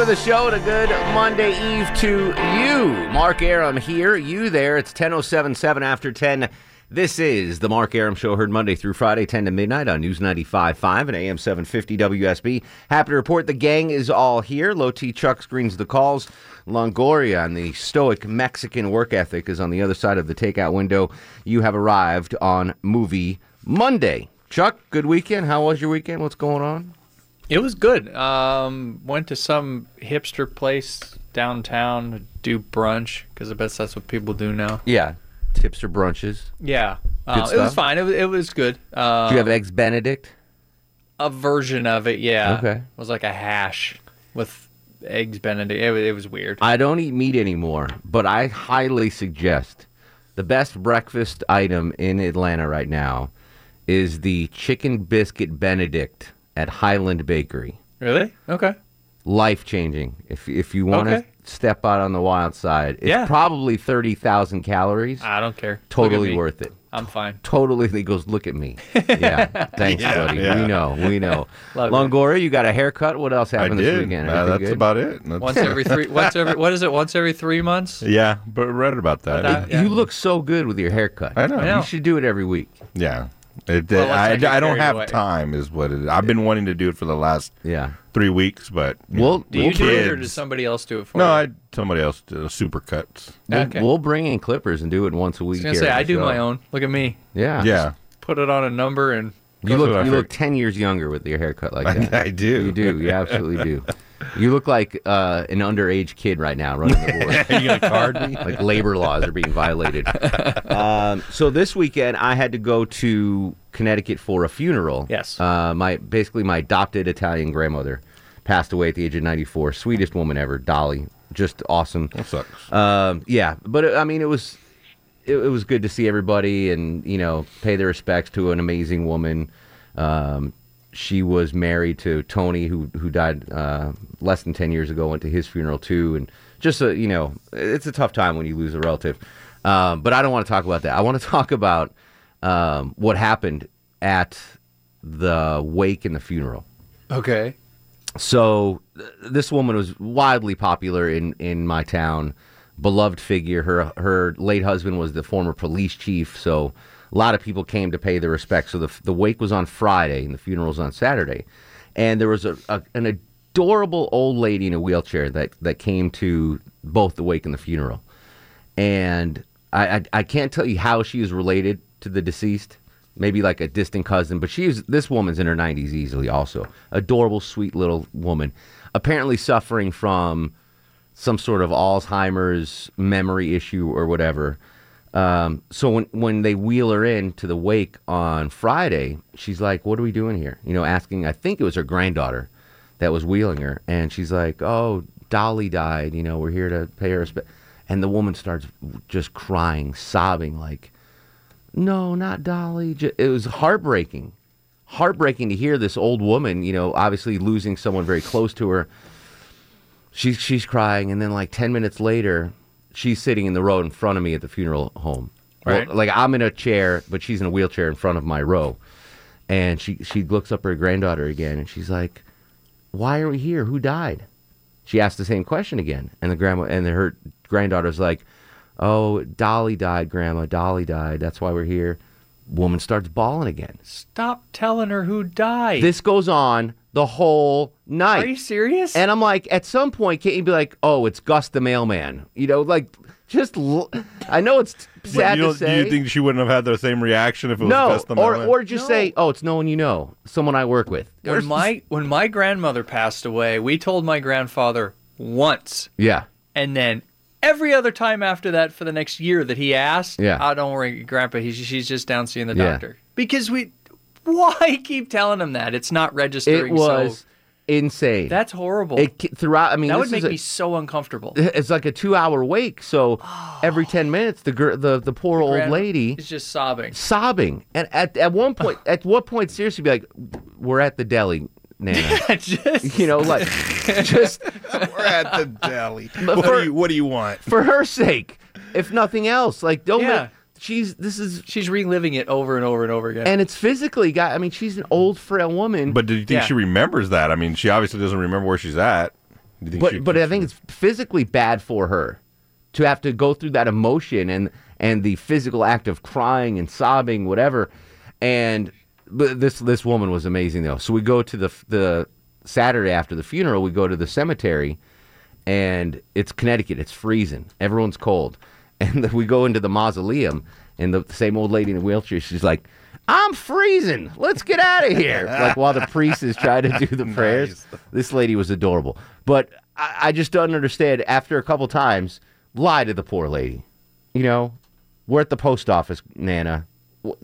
To the show and a good Monday Eve to you. Mark Arum here, you there. It's 10.077 after 10. This is the Mark Arum Show, heard Monday through Friday, 10 to midnight on News 95.5 and AM 750 WSB. Happy to report the gang is all here. Low T Chuck screens the calls. Longoria and the stoic Mexican work ethic is on the other side of the takeout window. You have arrived on Movie Monday. Chuck, good weekend. How was your weekend? What's going on? It was good. Um, went to some hipster place downtown to do brunch because I bet that's what people do now. Yeah, tips or brunches. Yeah, uh, it was fine. It was, it was good. Uh, Do you have eggs Benedict? a version of it? Yeah. Okay. It was like a hash with eggs Benedict. It, it was weird. I don't eat meat anymore, but I highly suggest the best breakfast item in Atlanta right now is the chicken biscuit Benedict at Highland Bakery. really? Okay. Life changing. If if you want to Okay. step out on the wild side, it's Yeah. probably thirty thousand calories. I don't care. Look at totally me. worth it. I'm fine. Totally, he goes. Look at me. Yeah, thanks, buddy. We know, we know. Love it. Longoria, you got a haircut. What else I happened this did. weekend? Uh, Anything that's good? about it. That's- Once every three. Once every. What is it? Once every three months. yeah, but read about that. That- yeah. You look so good with your haircut. I know. I know. You should do it every week. Yeah. It, Well, let's I, I don't have away. time, is what it is. I've been wanting to do it for the last Yeah. three weeks, but you Well, know, Do you we'll do it or kids. does somebody else do it for me? no, you? I somebody else uh, did super cuts. We'll, Okay. we'll bring in clippers and do it once a week. was gonna here say I do show. my own. Look at me. Yeah. Yeah, Put it on a number and You That's what I look you look ten years younger with your haircut like that. I do. You do. You absolutely do. You look like uh, an underage kid right now running the board. Are you gonna card me? like labor laws are being violated. um, so this weekend, I had to go to Connecticut for a funeral. Yes. Uh, my basically my adopted Italian grandmother passed away at the age of 94. Sweetest woman ever, Dolly. Just awesome. That sucks. Um, yeah, but uh, I mean, it was it, it was good to see everybody and you know pay their respects to an amazing woman. Um, she was married to Tony, who who died uh, less than ten years ago. Went to his funeral too, and just a, you know, it's a tough time when you lose a relative. Um, but I don't want to talk about that. I want to talk about um, what happened at the wake and the funeral. okay. So th- this woman was wildly popular in, in my town, beloved figure. Her her late husband was the former police chief, so a lot of people came to pay their respects. So the the wake was on Friday and the funeral was on Saturday, and there was a, a an adorable old lady in a wheelchair that that came to both the wake and the funeral, and I I, I can't tell you how she is related to the deceased maybe like a distant cousin, but she's this woman's in her 90s easily also. Adorable, sweet little woman. Apparently suffering from some sort of Alzheimer's memory issue or whatever. Um, so when when they wheel her in to the wake on Friday, she's like, "What are we doing here?" You know, asking. I think it was her granddaughter that was wheeling her, and she's like, "Oh, Dolly died. You know, we're here to pay her respect." And the woman starts just crying, sobbing, like, no, not Dolly. It was heartbreaking. Heartbreaking to hear this old woman, you know, obviously losing someone very close to her. She's she's crying, and then like ten minutes later, she's sitting in the row in front of me at the funeral home. Well, Right. like I'm in a chair, but she's in a wheelchair in front of my row, and she she looks up at her granddaughter again, and she's like, "Why are we here? Who died?" She asked the same question again, and the grandma and her granddaughter's like, Oh, Dolly died, Grandma. Dolly died. That's why we're here. Woman starts bawling again. Stop telling her who died. This goes on the whole night. Are you serious? And I'm like, at some point, can't you be like, oh, it's Gus the mailman? You know, like, just. L- I know it's sad you to say. Do you think she wouldn't have had the same reaction if it was no, Gus the or Mailman? or just say, oh, it's no one you know, someone I work with. Or when my when my grandmother passed away, we told my grandfather once, yeah, and then every other time after that for the next year that he asked, Yeah. oh, don't worry, Grandpa, he's, she's just down seeing the Yeah. doctor. Because we, why keep telling him that? It's not registering. it was so insane. that's horrible. it throughout. I mean, that would make a- me so uncomfortable. It's like a two-hour wake. So every ten minutes, the gir- the the poor old lady is just sobbing. sobbing, and at at one point, at what point, seriously, be like, we're at the deli, Nana. just, you know, like just We're at the deli. What, for- do you, what do you want? for her sake, if nothing else. Like, don't Yeah. make. She's this is, she's reliving it over and over and over again. and it's physically got. I mean, she's an old frail woman. But do you think Yeah. she remembers that? I mean, she obviously doesn't remember where she's at. Do you think but she- but I think it's physically bad for her to have to go through that emotion and and the physical act of crying and sobbing, whatever. And but this this woman was amazing though. So we go to the the Saturday after the funeral. We go to the cemetery, and it's Connecticut. It's freezing. Everyone's cold, and we go into the mausoleum, and the same old lady in a wheelchair. She's like. I'm freezing. Let's get out of here. like while the priest is trying to do the prayers. This lady was adorable. But I, I just don't understand. After a couple times, lie to the poor lady. You know, we're at the post office, Nana.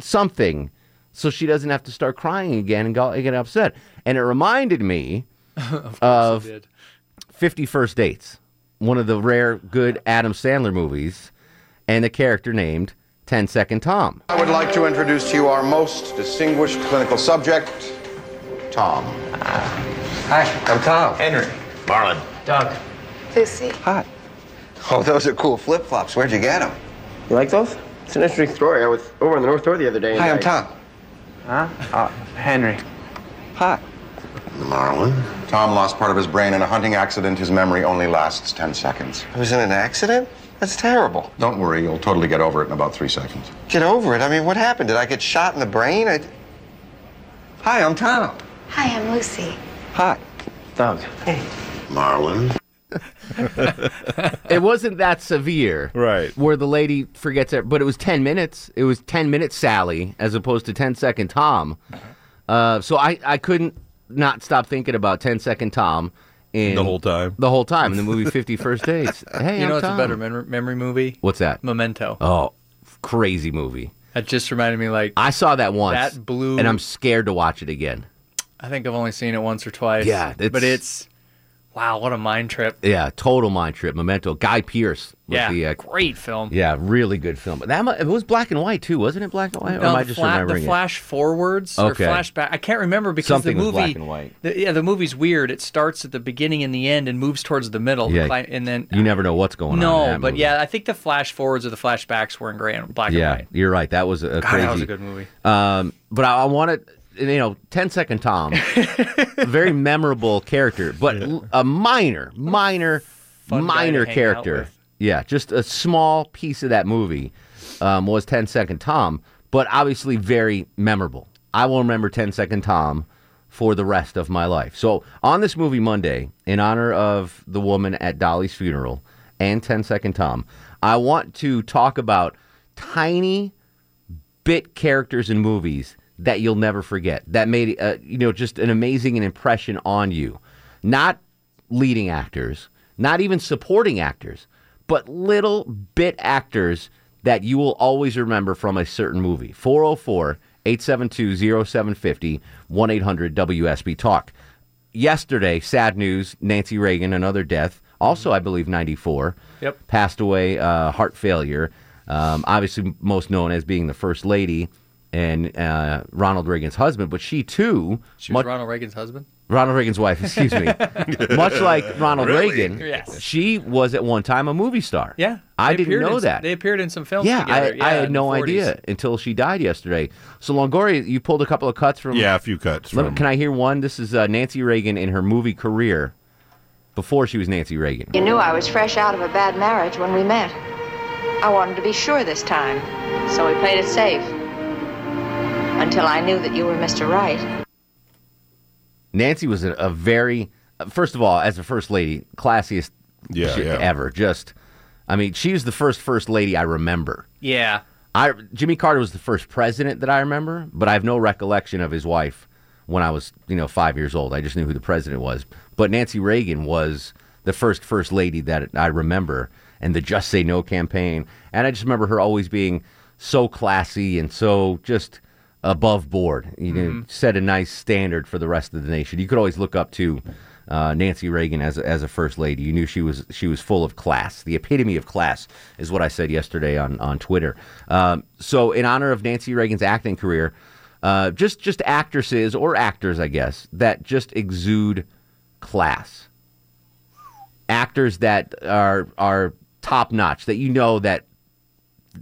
Something, so she doesn't have to start crying again and go, get upset. And it reminded me of did. 50 First Dates, one of the rare good Adam Sandler movies, and a character named 10 Second Tom. I would like to introduce to you our most distinguished clinical subject, Tom. Hi, I'm Tom. Henry. Marlon. Doug. Lucy. Hi. Oh, those are cool flip-flops. Where'd you get them? You like those? It's an interesting story. I was over on the North Door the other day. and Hi, I'm I- Tom. Huh? Uh, Henry. Hi. Marlon. Tom lost part of his brain in a hunting accident. His memory only lasts 10 seconds. I was in an accident? That's terrible. Don't worry, you'll totally get over it in about three seconds. Get over it. I mean, what happened? Did I get shot in the brain? I... Hi, I'm Tom. Hi, I'm Lucy. Hi. Doug. Hey. Marlon. it wasn't that severe. Right. Where the lady forgets it, but it was 10 minutes. It was 10 minutes Sally as opposed to 10 second Tom. Uh, so I, I couldn't not stop thinking about 10 second Tom in The whole time. The whole time in the movie 50 First Dates. Hey, you I'm know what's Tom. a better mem- memory movie? What's that? Memento. Oh, crazy movie. That just reminded me, like, I saw that once. That blew- And I'm scared to watch it again. I think I've only seen it once or twice. Yeah, it's- but it's wow, what a mind trip. Yeah, total mind trip. Memento. Guy Pearce. Was Yeah, The, uh, great film. yeah, really good film. That it was black and white too, wasn't it? Black and white. or No, am I just remembering the it? flash forwards Okay. or flashback. I can't remember because Something the movie, black and white. The, yeah, the movie's weird. It starts at the beginning and the end and moves towards the middle. Yeah, and then You never know what's going on. no, but movie. yeah, I think the flash forwards or the flashbacks were in gray and black yeah, and white. Yeah, you're right. That was a God, crazy. that was a good movie. Um, but I, I wanted, you know, 10 second Tom, very memorable character, but a minor, minor, Fun minor character. Yeah, just a small piece of that movie um, was 10 second Tom, but obviously very memorable. I will remember 10 second Tom for the rest of my life. So on this movie Monday, in honor of the woman at Dolly's funeral and 10 second Tom, I want to talk about tiny bit characters in movies that you'll never forget that made uh, you know just an amazing impression on you not leading actors not even supporting actors but little bit actors that you will always remember from a certain movie 404 872 0750 1 800 WSB Talk. Yesterday, sad news Nancy Reagan, another death, also, I believe, 94, Yep. passed away, uh, heart failure. Um, obviously, most known as being the first lady and uh, Ronald Reagan's husband, but she too, She was much- Ronald Reagan's husband. Ronald Reagan's wife, excuse me. Much like Ronald Really? Reagan, Yes. she was at one time a movie star. Yeah, I didn't know in some- that. They appeared in some films. yeah, I, together. I had no idea until she died yesterday. So Longoria, you pulled a couple of cuts from. Yeah, a few cuts Let from- can I hear one? This is uh, Nancy Reagan in her movie career before she was Nancy Reagan. You knew I was fresh out of a bad marriage when we met. I wanted to be sure this time, so we played it safe. Until I knew that you were Mr. Right. Nancy was a, a very, first of all, as a first lady, classiest Yeah, shit yeah. ever. Just, I mean, she was the first first lady I remember. Yeah. I Jimmy Carter was the first president that I remember, but I have no recollection of his wife when I was, you know, five years old. I just knew who the president was. But Nancy Reagan was the first first lady that I remember, and the Just Say No campaign. And I just remember her always being so classy and so just above board. You know, Mhm. set a nice standard for the rest of the nation. You could always look up to uh, Nancy Reagan as a, as a first lady. You knew she was she was full of class. The epitome of class is what I said yesterday on on Twitter. Um, so, in honor of Nancy Reagan's acting career, uh, just just actresses or actors, I guess, that just exude class. Actors that are are top notch. That you know that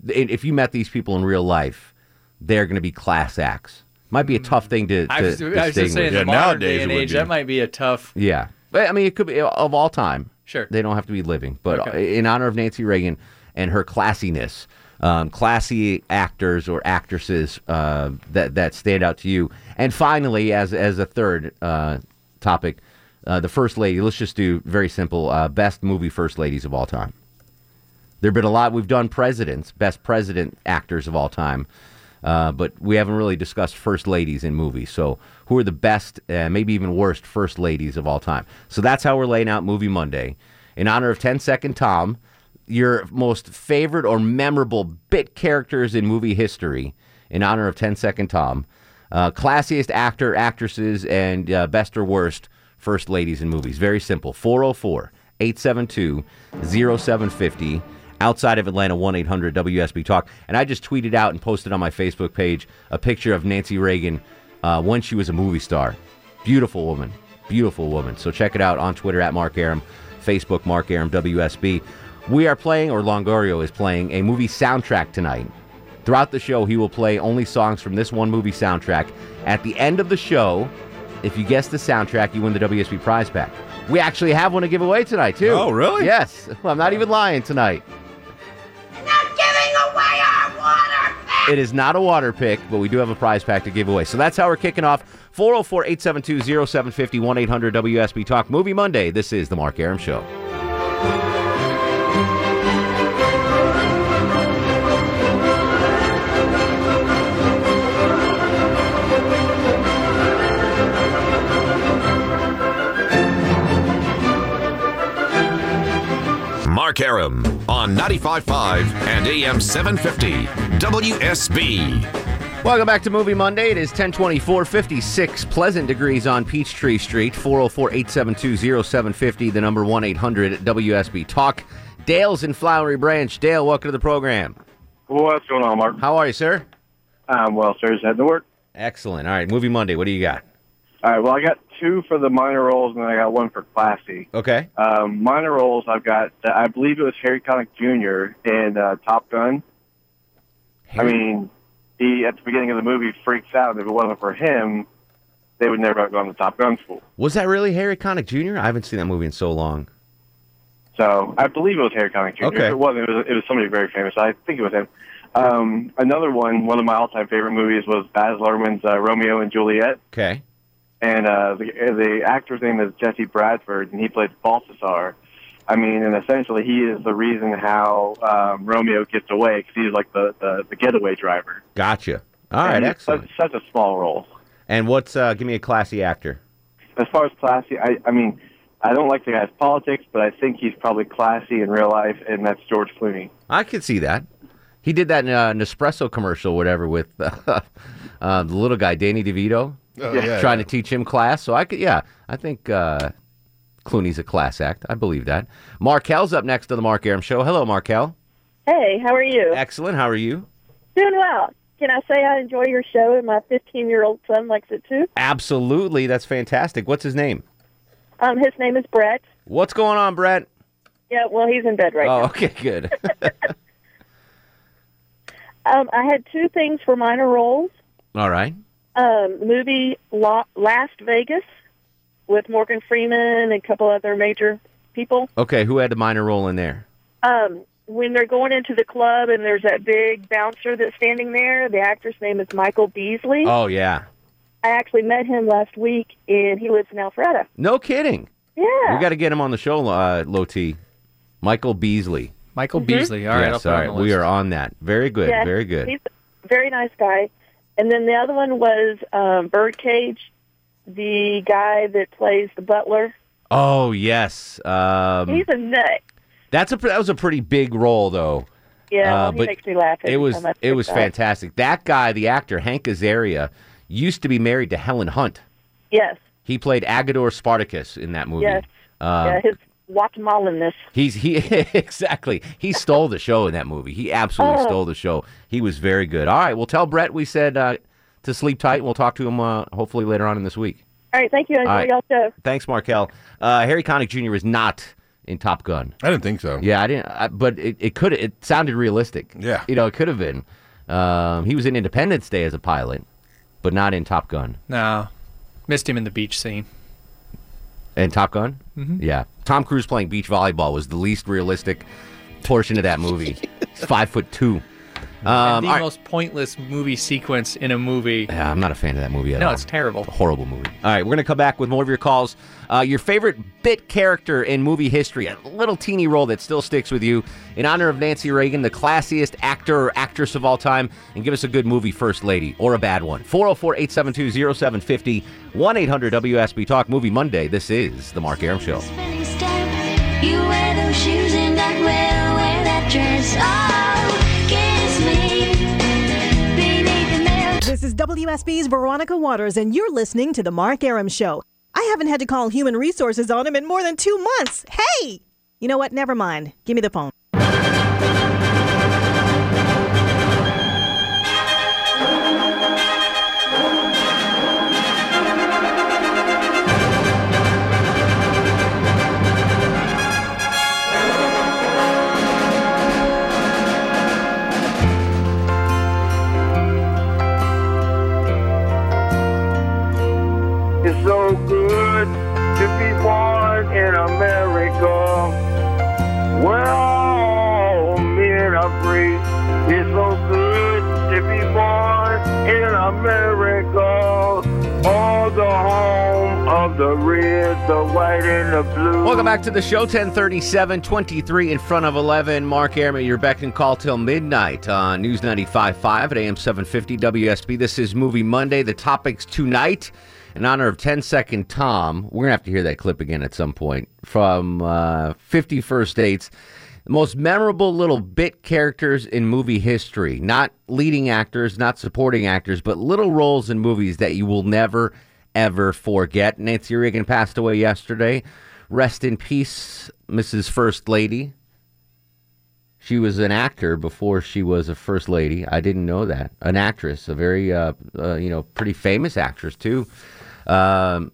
if you met these people in real life, they're going to be class acts. Might be a tough thing to, to I was, I was just distinguish. saying, in the modern day and age, that might be a tough. Yeah. But, I mean, it could be of all time. Sure. They don't have to be living. But Okay. in honor of Nancy Reagan and her classiness, um, classy actors or actresses uh, that, that stand out to you. And finally, as, as a third uh, topic, uh, the first lady, let's just do very simple uh, best movie first ladies of all time. There have been a lot. We've done presidents, best president actors of all time, uh, but we haven't really discussed first ladies in movies. So, who are the best, uh, maybe even worst, first ladies of all time? So that's how we're laying out Movie Monday in honor of 10 Second Tom. Your most favorite or memorable bit characters in movie history in honor of 10 Second Tom. Uh, classiest actor, actresses, and uh, best or worst first ladies in movies. Very simple. 404 872 0750. Outside of Atlanta, 1 800 WSB Talk. And I just tweeted out and posted on my Facebook page a picture of Nancy Reagan uh, when she was a movie star. Beautiful woman. Beautiful woman. So check it out on Twitter at Mark Arum, Facebook Mark Arum WSB. We are playing, or Longoria is playing, a movie soundtrack tonight. Throughout the show, he will play only songs from this one movie soundtrack. At the end of the show, if you guess the soundtrack, you win the WSB prize pack. We actually have one to give away tonight, too. Oh, really? Yes. Well, I'm not even lying tonight. It is not a water pick, but we do have a prize pack to give away. So that's how we're kicking off 404 872 0750 1 800 WSB Talk Movie Monday. This is The Mark Arum Show. Mark Arum on 95.5 and AM 750 WSB. Welcome back to Movie Monday. It is 1024, 56 pleasant degrees on Peachtree Street, 404 872 0750, the number 1 800 WSB Talk. Dale's in Flowery Branch. Dale, welcome to the program. What's going on, Mark? How are you, sir? Um, well, sir, just heading to work. Excellent. All right, Movie Monday. What do you got? All right, well, I got two for the minor roles, and then I got one for classy. Okay. Um, minor roles, I've got, I believe it was Harry Connick Jr. in uh, Top Gun. I mean, he, at the beginning of the movie, freaks out. If it wasn't for him, they would never have gone to Top Gun school. Was that really Harry Connick Jr.? I haven't seen that movie in so long. So I believe it was Harry Connick Jr. Okay. If it wasn't, it was, it was somebody very famous. I think it was him. Um, another one, one of my all-time favorite movies was Baz Luhrmann's uh, Romeo and Juliet. Okay. And uh, the the actor's name is Jesse Bradford, and he played Balthasar. I mean, and essentially, he is the reason how um, Romeo gets away because he's like the, the the getaway driver. Gotcha. All right, And excellent. Such, such a small role. And what's, uh, give me a classy actor. As far as classy, I, I mean, I don't like the guy's politics, but I think he's probably classy in real life, and that's George Clooney. I could see that. He did that in uh, Nespresso commercial, or whatever, with uh, uh, the little guy, Danny DeVito, Oh, yeah, trying to teach him class. So I could, yeah, I think uh, Clooney's a class act. I believe that. Markel's up next to the Mark Arum Show. Hello, Markel. Hey, how are you? Excellent. How are you? Doing well. Can I say I enjoy your show and my 15 year old son likes it too? Absolutely. That's fantastic. What's his name? Um, his name is Brett. What's going on, Brett? Yeah, well, he's in bed right now. oh, now. okay, good. Um, I had two things for minor roles. All right. Um, movie La- Last Vegas with Morgan Freeman and a couple other major people. Okay, who had a minor role in there? Um, when they're going into the club and there's that big bouncer that's standing there, the actor's name is Michael Beasley. Oh yeah. I actually met him last week, and he lives in Alpharetta. No kidding. Yeah. We got to get him on the show, uh, Low T. Michael Beasley. Michael Beasley. All right, I'll yes, put it on right. the We are on that. Very good. Yeah, Very good. He's a very nice guy. And then the other one was um, Birdcage, the guy that plays the butler. Oh yes. Um, He's a nut. that's a that was a pretty big role though. Yeah, Uh, he but makes me laugh. It was it was about fantastic. That guy, the actor Hank Azaria, used to be married to Helen Hunt. Yes, He played Agador Spartacus in that movie. yes. Um, yeah, his Guatemalanness. He's he exactly. He stole the show in that movie. He absolutely Oh. stole the show. He was very good. All right, well tell Brett we said uh, to sleep tight. We'll talk to him uh, hopefully later on in this week. All right, thank you. Enjoy All right. y'all show. Thanks, Markel. Uh, Harry Connick Jr. was not in Top Gun. I didn't think so. Yeah, I didn't. I, but it, it could. It sounded realistic. Yeah. you know, it could have been. Um, he was in Independence Day as a pilot, but not in Top Gun. No, missed him in the beach scene. In Top Gun? Mhm. Yeah. Tom Cruise playing beach volleyball was the least realistic portion of that movie. He's five foot two. Um, the all right. most pointless movie sequence in a movie. Yeah, I'm not a fan of that movie at No, all. it's terrible. a horrible movie. All right, we're going to come back with more of your calls. Uh, your favorite bit character in movie history, a little teeny role that still sticks with you, in honor of Nancy Reagan, the classiest actor or actress of all time, and give us a good movie first lady or a bad one. 404 872 0750 1 800 WSB Talk Movie Monday. This is The Mark Arum Show. You wear those shoes and I will wear that dress. Oh, This is WSB's Veronica Waters, and you're listening to The Mark Arum Show. I haven't had to call human resources on him in more than two months. Hey! You know what? Never mind. Give me the phone. And the blue. Welcome back to the show. 1037, 23 in front of 11. Mark Arum you're back and call till midnight on News 95.5 at AM 750 WSB. This is Movie Monday. The topics tonight, in honor of 10 Second Tom. We're going to have to hear that clip again at some point from uh, 50 First Dates. The most memorable little bit characters in movie history. Not leading actors, not supporting actors, but little roles in movies that you will never, ever forget. Nancy Reagan passed away yesterday. Rest in peace, Mrs. First Lady. She was an actor before she was a first lady. I didn't know that. An actress, a very, uh, uh, you know, pretty famous actress too. Um,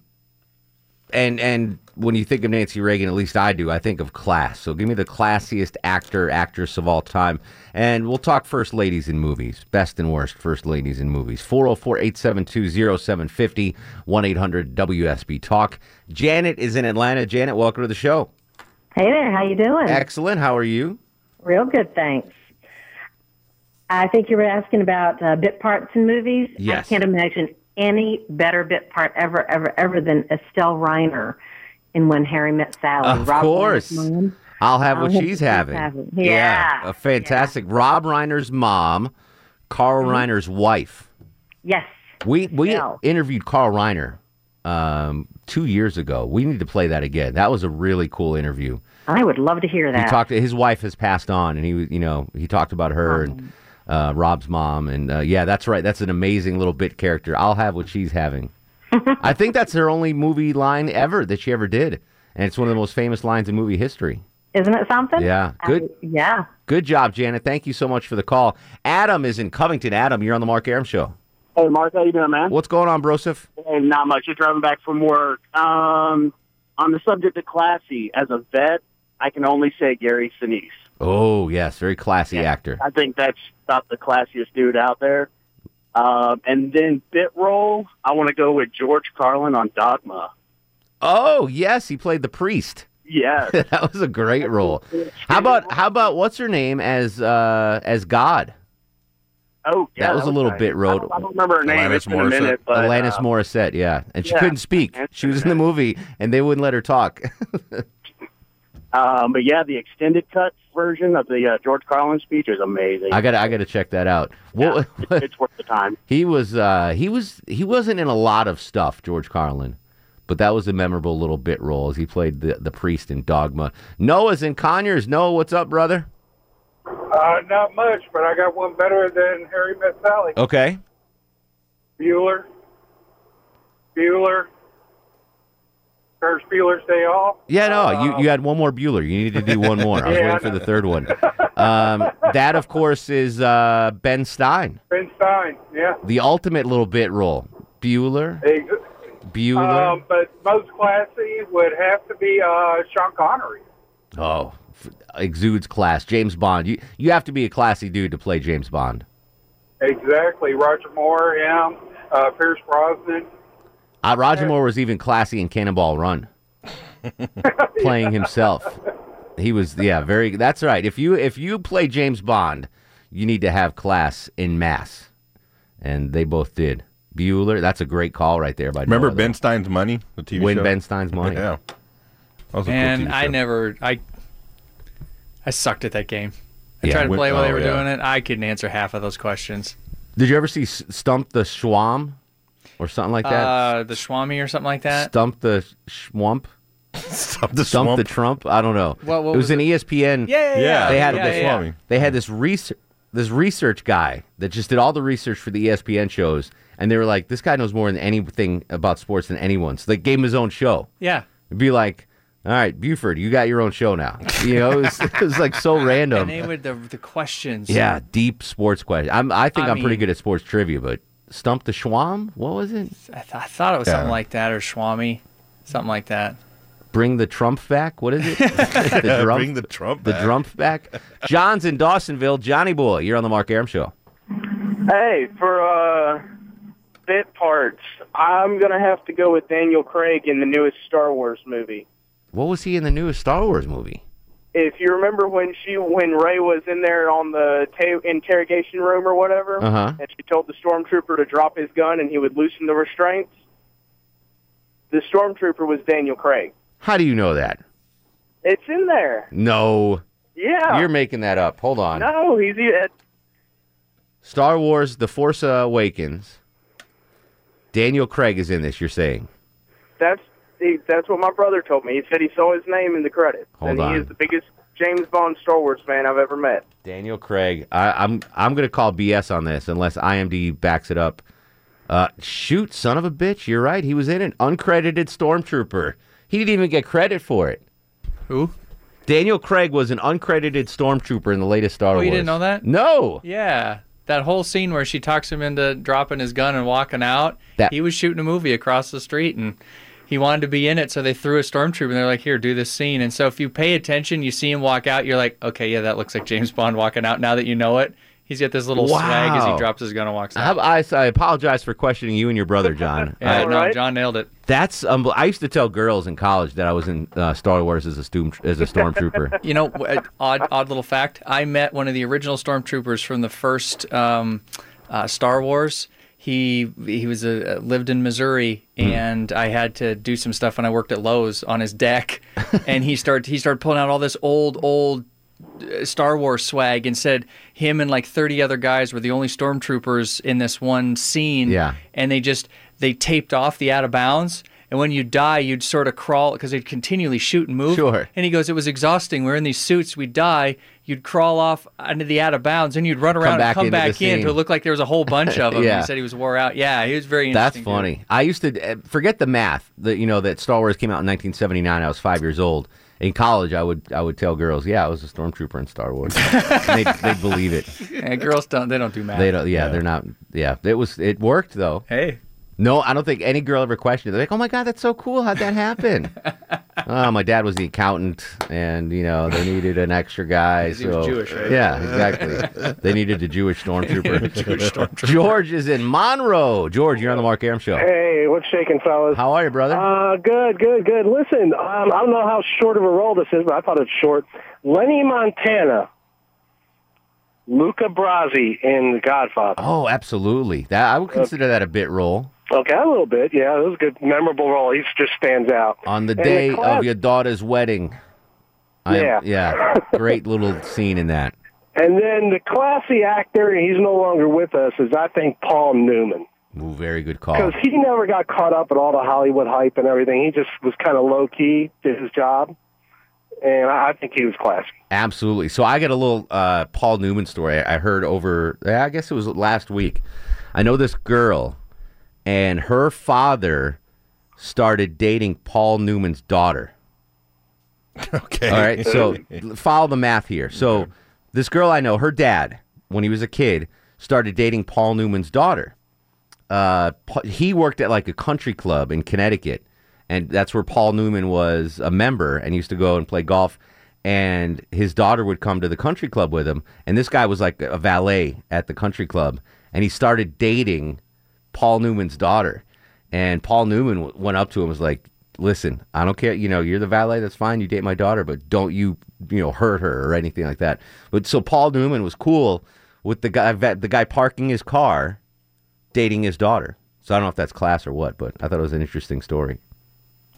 and and when you think of Nancy Reagan, at least I do, I think of class. So give me the classiest actor, actress of all time. And we'll talk first ladies in movies, best and worst first ladies in movies. 404 872 0750 1 800 WSB Talk. Janet is in Atlanta. Janet, welcome to the show. Hey there, how you doing? Excellent. How are you? Real good, thanks. I think you were asking about uh, bit parts in movies. Yes. I can't imagine any better bit part ever, ever, ever than Estelle Reiner in When Harry Met Sally. Of Rob course. I'll have what I'll have she's what having. having. Yeah. a fantastic. Rob Reiner's mom, Carl Mm-hmm. Reiner's wife. Yes. We we Yeah. interviewed Carl Reiner um, two years ago. We need to play that again. That was a really cool interview. I would love to hear that. He talked. His wife has passed on, and he you know, he talked about her and uh, Rob's mom, and uh, yeah, that's right. That's an amazing little bit character. I'll have what she's having. I think that's her only movie line ever that she ever did, and it's one of the most famous lines in movie history. Isn't it something? Yeah, good. I- yeah. Good job, Janet. Thank you so much for the call. Adam is in Covington. Adam, you're on the Mark Arum Show. Hey, Mark, how you doing, man? What's going on, Broseph? Hey, not much. Just driving back from work. Um, on the subject of classy, as a vet, I can only say Gary Sinise. Oh yes, very classy actor. I think that's about the classiest dude out there. Um, and then bit role, I want to go with George Carlin on Dogma. Oh yes, he played the priest. Yes. that was a great role. How about how about what's her name as uh as God? Oh, yeah. that was a little nice. bit road. I don't, I don't remember her name. It's been a minute, but Alanis uh, Morissette, yeah, and she yeah. couldn't speak. She was in the movie, and they wouldn't let her talk. Um, but yeah, the extended cut version of the uh, George Carlin speech is amazing. I got I got to check that out. What, it's worth the time. he was uh, he was he wasn't in a lot of stuff, George Carlin, but that was a memorable little bit role as he played the the priest in Dogma. Noah's in Conyers. Noah, what's up, brother? Uh, not much, but I got one better than Harry Met Sally. Okay. Bueller. Bueller. Ferris Bueller's Day Off. Yeah, no, you, you had one more Bueller. You needed to do one more. I was Yeah, waiting for the third one. Um, that, of course, is uh, Ben Stein, Ben Stein, yeah. the ultimate little bit role. Bueller, Ex- Bueller. Um, but most classy would have to be uh, Sean Connery. oh, f- exudes class. James Bond. You you have to be a classy dude to play James Bond. Exactly. Roger Moore, yeah. Uh, Pierce Brosnan. Uh, Roger Moore was even classy in Cannonball Run, playing himself. He was, yeah, very. That's right. If you if you play James Bond, you need to have class in mass, and they both did. Bueller, that's a great call right there. By Remember Noah, Ben Stein's Money, the TV Win show? Ben Stein's Money. Yeah. That was a cool And TV I never, I, I sucked at that game. I Yeah. tried to Win- play while they oh, were yeah. doing it. I couldn't answer half of those questions. Did you ever see S- Stump the Schwam or something like that? Uh, the Swami or something like that. Stump the Schwump. Stump the Stump the Trump. I don't know. What- what it was, was an it? ESPN. Yeah, yeah, yeah. They had Yeah, this. yeah, yeah. They had this research. This research guy that just did all the research for the ESPN shows, and they were like, "This guy knows more than anything about sports than anyone." So they gave him his own show. Yeah. It'd be like, "All right, Buford, you got your own show now." You know, it was, it was like so random. And they would the the questions. Yeah, deep sports questions. I'm, I think I I am pretty good at sports trivia, but stump the Schwam. What was it? I, th- I thought it was Yeah. something like that or Swami, something like that. Bring the Trump back. What is it? the Bring the Trump The. Trump back. John's in Dawsonville. Johnny boy, you're on the Mark Arum show. Hey, for uh, bit parts, I'm gonna have to go with Daniel Craig in the newest Star Wars movie. What was he in the newest Star Wars movie? If you remember when she, when Rey was in there on the ta- interrogation room or whatever, Uh-huh. and she told the stormtrooper to drop his gun and he would loosen the restraints. The stormtrooper was Daniel Craig. How do you know that? It's in there. No. Yeah. You're making that up. Hold on. No, he's it, Star Wars The Force Awakens. Daniel Craig is in this, you're saying. that's he, that's what my brother told me. He said he saw his name in the credits, Hold and on. he is the biggest James Bond Star Wars fan I've ever met. Daniel Craig. I, I'm I'm gonna call BS on this unless IMDb backs it up. Uh, shoot, son of a bitch! You're right. He was in an Uncredited stormtrooper. He didn't even get credit for it. Who? Daniel Craig was an uncredited stormtrooper in the latest Star Oh, Wars. you didn't know that? No. Yeah. That whole scene where she talks him into dropping his gun and walking out. That- he was shooting a movie across the street and he wanted to be in it, so they threw a stormtrooper and they're like, "Here, do this scene." And so if you pay attention, you see him walk out. You're like, "Okay, yeah, that looks like James Bond walking out." Now that you know it, he's got this little swag as he drops his gun and walks out. I, I apologize for questioning you and your brother, John. yeah, I- no, John nailed it. That's um, I used to tell girls in college that I was in uh, Star Wars as a storm as a stormtrooper. You know, odd odd little fact. I met one of the original stormtroopers from the first um, uh, Star Wars. He he was a, lived in Missouri, hmm. and I had to do some stuff when I worked at Lowe's on his deck, and he started he started pulling out all this old old uh, Star Wars swag and said him and like 30 other guys were the only stormtroopers in this one scene. Yeah. And they just they taped off the out of bounds. And when you die, you'd sort of crawl because they'd continually shoot and move. Sure. And he goes, it was exhausting. We're in these suits. We'd die. You'd crawl off into the out of bounds, and you'd run around back and come back in. scene. So it looked like there was a whole bunch of them. Yeah. He said he was wore out. Yeah, he was very That's funny. I used to uh, forget the math. That you know that Star Wars came out in 1979. I was five years old. In college, I would I would tell girls, "Yeah, I was a stormtrooper in Star Wars." They'd, they'd believe it. And girls don't. They don't do math. They don't. Yeah, they're not. Yeah, it was. It worked though. Hey. No, I don't think any girl ever questioned it. They're like, "Oh my god, that's so cool! How'd that happen?" oh, my dad was the accountant, and you know they needed an extra guy. Because he was so Jewish, right? yeah, exactly. they needed a Jewish stormtrooper. Jewish stormtrooper. George is in Monroe. George, you're on the Mark Arum show. Hey, what's shaking, fellas? How are you, brother? Uh, good, good, good. Listen, um, I don't know how short of a role this is, but I thought it's short. Lenny Montana, Luca Brasi in The Godfather. Oh, absolutely. That I would consider that a bit role. Okay, a little bit. Yeah, it was a good, memorable role. He just stands out. On the And day class- of your daughter's wedding. I am- Yeah. yeah. Great little scene in that. And then the classy actor, and he's no longer with us, is I think Paul Newman. Ooh, very good call. Because he never got caught up in all the Hollywood hype and everything. He just was kind of low key, did his job. And I I think he was classy. Absolutely. So I got a little uh, Paul Newman story I heard over, I guess it was last week. I know this girl, and her father started dating Paul Newman's daughter. Okay. All right. So follow the math here. So this girl I know, her dad, when he was a kid, started dating Paul Newman's daughter. Uh, he worked at like a country club in Connecticut, and that's where Paul Newman was a member and used to go and play golf. And his daughter would come to the country club with him, and this guy was like a valet at the country club, and he started dating Paul Newman's daughter. And Paul Newman w- went up to him and was like, "Listen, I don't care. You know, you're the valet. That's fine. You date my daughter, but don't you, you know, hurt her or anything like that." But so Paul Newman was cool with the guy, the guy parking his car, dating his daughter. So I don't know if that's class or what, but I thought it was an interesting story.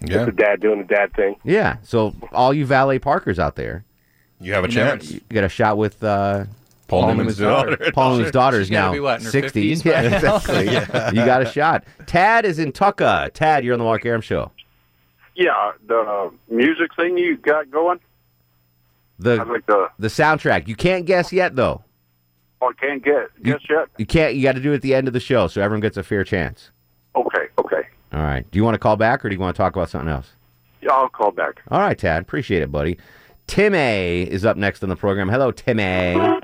Just the dad doing the dad thing. Yeah. So all you valet parkers out there, you have a you never- chance. You got a shot with uh, Paul Newman's daughter. Paul Newman's daughter is now be what, sixty. Yeah, exactly. Yeah. You got a shot. Tad is in Tucker. Tad, you're on the Mark Arum show. Yeah, the music thing you got going. The like to. the soundtrack. You can't guess yet though. Oh, I can't get guess yet. You can't. You got to do it at the end of the show so everyone gets a fair chance. Okay, okay. All right. Do you want to call back or do you want to talk about something else? Yeah, I'll call back. All right, Tad. Appreciate it, buddy. Tim A is up next on the program. Hello, Tim A.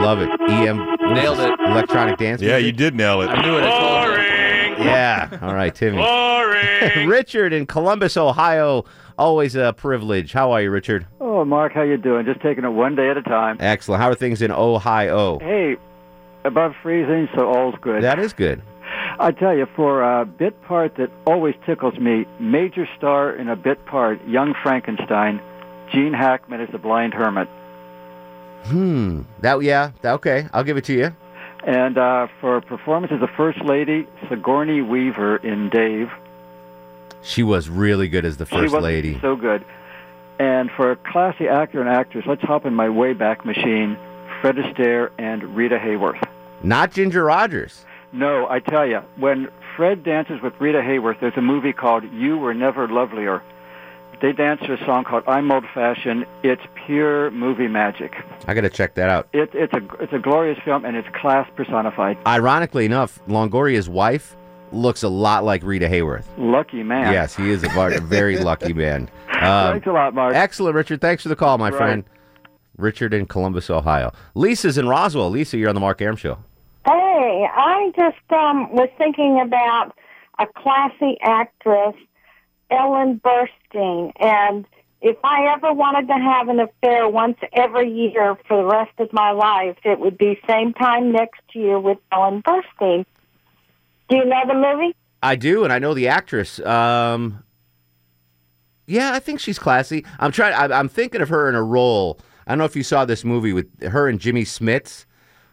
I love it. EM Nailed it. Electronic dance. Yeah, music? you did nail it. I knew it. I told you. Yeah. All right, Timmy. Boring. Richard in Columbus, Ohio. Always a privilege. How are you, Richard? Oh, Mark, how you doing? Just taking it one day at a time. Excellent. How are things in Ohio? Hey, above freezing, so all's good. That is good. I tell you, for a bit part that always tickles me, major star in a bit part, Young Frankenstein, Gene Hackman is the blind hermit. Hmm. That yeah. That, okay. I'll give it to you. And uh, for performance as the First Lady, Sigourney Weaver in Dave. She was really good as the she first was lady. so good. And for a classy actor and actress, let's hop in my Wayback Machine, Fred Astaire and Rita Hayworth. Not Ginger Rogers. No, I tell you, when Fred dances with Rita Hayworth, there's a movie called You Were Never Lovelier. They dance to a song called I'm Old Fashioned. It's pure movie magic. I got to check that out. It, it's a it's a glorious film and it's class personified. Ironically enough, Longoria's wife looks a lot like Rita Hayworth. Lucky man. Yes, he is a, var- very lucky man. Um, Thanks a lot, Mark. Excellent, Richard. Thanks for the call, my Right. friend. Richard in Columbus, Ohio. Lisa's in Roswell. Lisa, you're on the Mark Arum Show. Hey, I just um, was thinking about a classy actress, Ellen Burstyn, and if I ever wanted to have an affair once every year for the rest of my life, it would be same time next year with Ellen Burstyn. Do you know the movie? I do, and I know the actress. Um, yeah, I think she's classy. I'm trying. I, I'm thinking of her in a role. I don't know if you saw this movie with her and Jimmy Smits,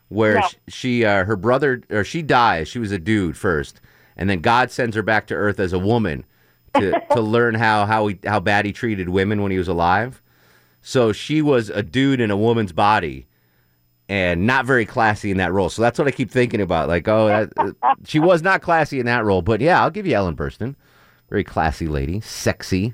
where No. sh- she, uh, her brother, or she dies. She was a dude first, and then God sends her back to Earth as a woman to to learn how how he how bad he treated women when he was alive. So she was a dude in a woman's body, and not very classy in that role. So that's what I keep thinking about. Like, oh, that, uh, she was not classy in that role. But yeah, I'll give you Ellen Burstyn. Very classy lady, sexy.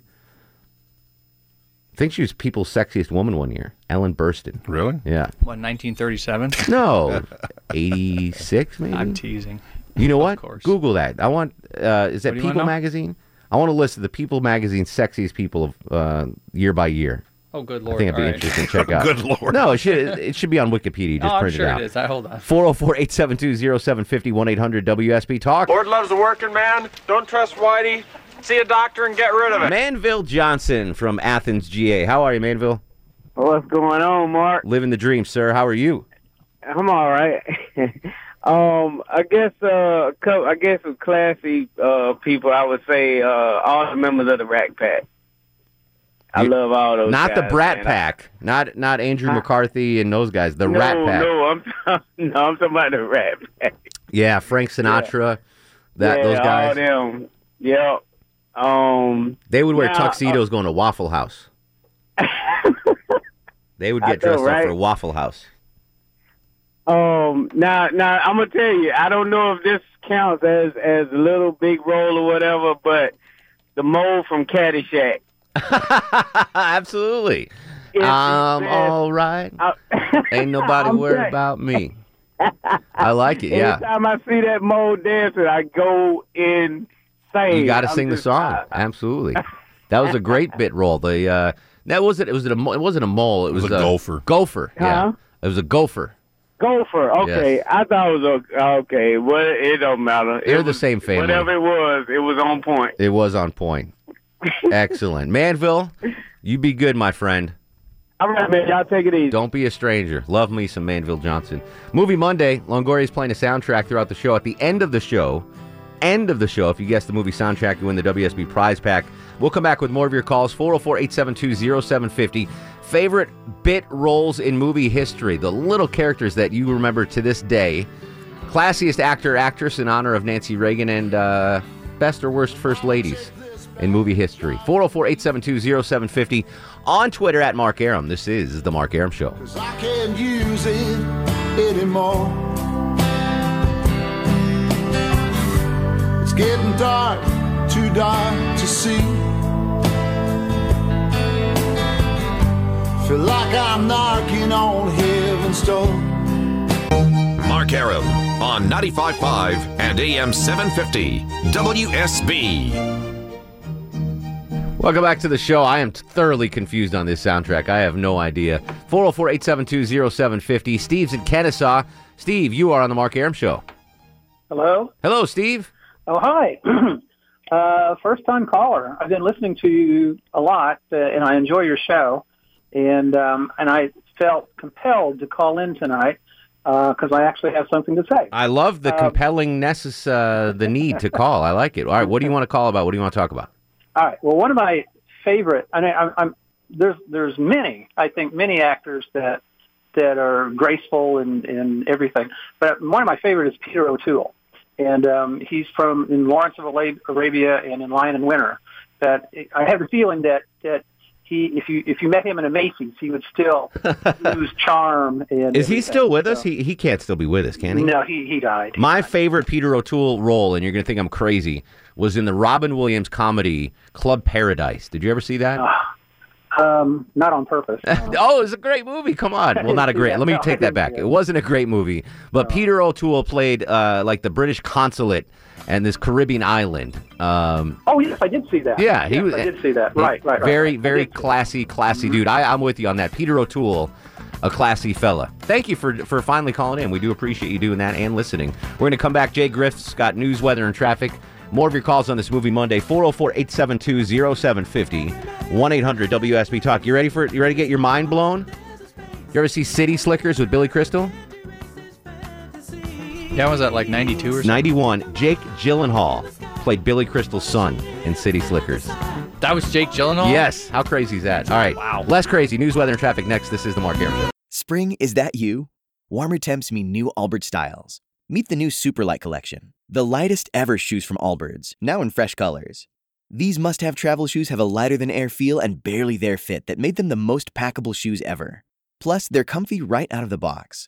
I think she was People's Sexiest Woman one year. Ellen Burstyn. Really? Yeah. What, 1937? No, 86 maybe. I'm teasing. You know what? Google that. I want. Uh, is that What do People know? magazine? I want a list of the People magazine sexiest people of uh, year by year. Oh, good lord! I think it'd be All right. interesting to check out. Good lord. No, it should it should be on Wikipedia. Just Oh, print sure it it out. is. I hold on. 404 872 0750 1 800 WSB Talk. Lord loves a working man. Don't trust Whitey. See a doctor and get rid of it. Manville Johnson from Athens, GA. How are you, Manville? What's going on, Mark? Living the dream, sir. How are you? I'm all right. um, I guess uh, I guess with classy uh people, I would say uh all the members of the Rack Pack. I You- love all those. Not the Brat man. Pack. Not not Andrew McCarthy and those guys. The no, Rat Pack. No, I'm no, I'm talking about the Rat Pack. Yeah, Frank Sinatra. That yeah, those all guys. them. Yeah. Um. They would wear now, tuxedos going to Waffle House. they would I get dressed up for Waffle House. Um, now, now I'm gonna tell you, I don't know if this counts as as a little big role or whatever, but the mole from Caddyshack. Absolutely. It's I'm the best. all right. Ain't nobody I'm worried saying- about me. I like it. Yeah. Anytime I see that mole dancing, I go insane. You got to I'm sing the song. I- Absolutely. That was a great bit role. The uh, that was it. It was a. It wasn't a mole. It was, was a gopher. Gopher. Yeah. Huh? It was a gopher. Gopher. Okay, Yes. I thought it was a, okay. What it don't matter. They're It the was- same family. Whatever it was, it was on point. It was on point. Excellent, Manville. You be good, my friend. All right, man. Y'all take it easy. Don't be a stranger. Love me some Manville Johnson. Movie Monday. Longoria's playing a soundtrack throughout the show. At the end of the show, end of the show, if you guess the movie soundtrack, you win the WSB prize pack. We'll come back with more of your calls. 404 872 0750. Favorite bit roles in movie history. The little characters that you remember to this day. Classiest actor, actress in honor of Nancy Reagan, and uh, best or worst first ladies in movie history. 404 872 0750. On Twitter at Mark Arum. This is The Mark Arum Show. I can't use it anymore. It's getting dark, too dark to see. Feel like I'm knocking on heaven's door. Mark Arum on 95.5 and AM 750 WSB. Welcome back to the show. I am thoroughly confused on this soundtrack. I have no idea. 404 872 0750. Steve's in Kennesaw. Steve, you are on The Mark Arum Show. Hello. Hello, Steve. Oh, hi. uh, first time caller. I've been listening to you a lot, uh, and I enjoy your show. And um, and I felt compelled to call in tonight because I actually have something to say. I love the Um, compelling necess- uh, the need to call. I like it. All right, what do you want to call about? What do you want to talk about? All right. Well, one of my favorite. I mean, I'm, I'm there's there's many. I think many actors that that are graceful and and everything. But one of my favorite is Peter O'Toole, and um, he's from in Lawrence of Arabia and in Lion and Winter. That I have the feeling that that he, if you if you met him in a Macy's, he would still lose charm. And Is he still with us? He, he can't still be with us, can he? No, he he died. My favorite Peter O'Toole role, and you're going to think I'm crazy, was in the Robin Williams comedy Club Paradise. Did you ever see that? Um, not on purpose. oh, it's a great movie. Come on. Well, not a great. Yeah, Let me no, take that back. see it. Wasn't a great movie, but Peter O'Toole played uh, like the British consulate and this Caribbean island. Um, Oh yes, I did see that. Yeah, he Yes, was- I did see that. Right, right, right. very, very classy, classy dude. I, I'm with you on that. Peter O'Toole, a classy fella. Thank you for for finally calling in. We do appreciate you doing that and listening. We're going to come back. Jay Griff's got news, weather, and traffic. More of your calls on this movie Monday. 404-872-0750. 1-800-WSB Talk. You ready for it? You ready to get your mind blown? You ever see City Slickers with Billy Crystal? Yeah, was that like 92 or something? 91. Jake Gyllenhaal played Billy Crystal's son in City Slickers. That was Jake Gyllenhaal? Yes. How crazy is that? All right. Wow. Less crazy. News, weather, and traffic next. This is the Mark Arum Show. Spring, is that you? Warmer temps mean new Allbirds styles. Meet the new Superlight collection, the lightest ever shoes from Allbirds, now in fresh colors. These must have travel shoes have a lighter than air feel and barely there fit that made them the most packable shoes ever. Plus, they're comfy right out of the box.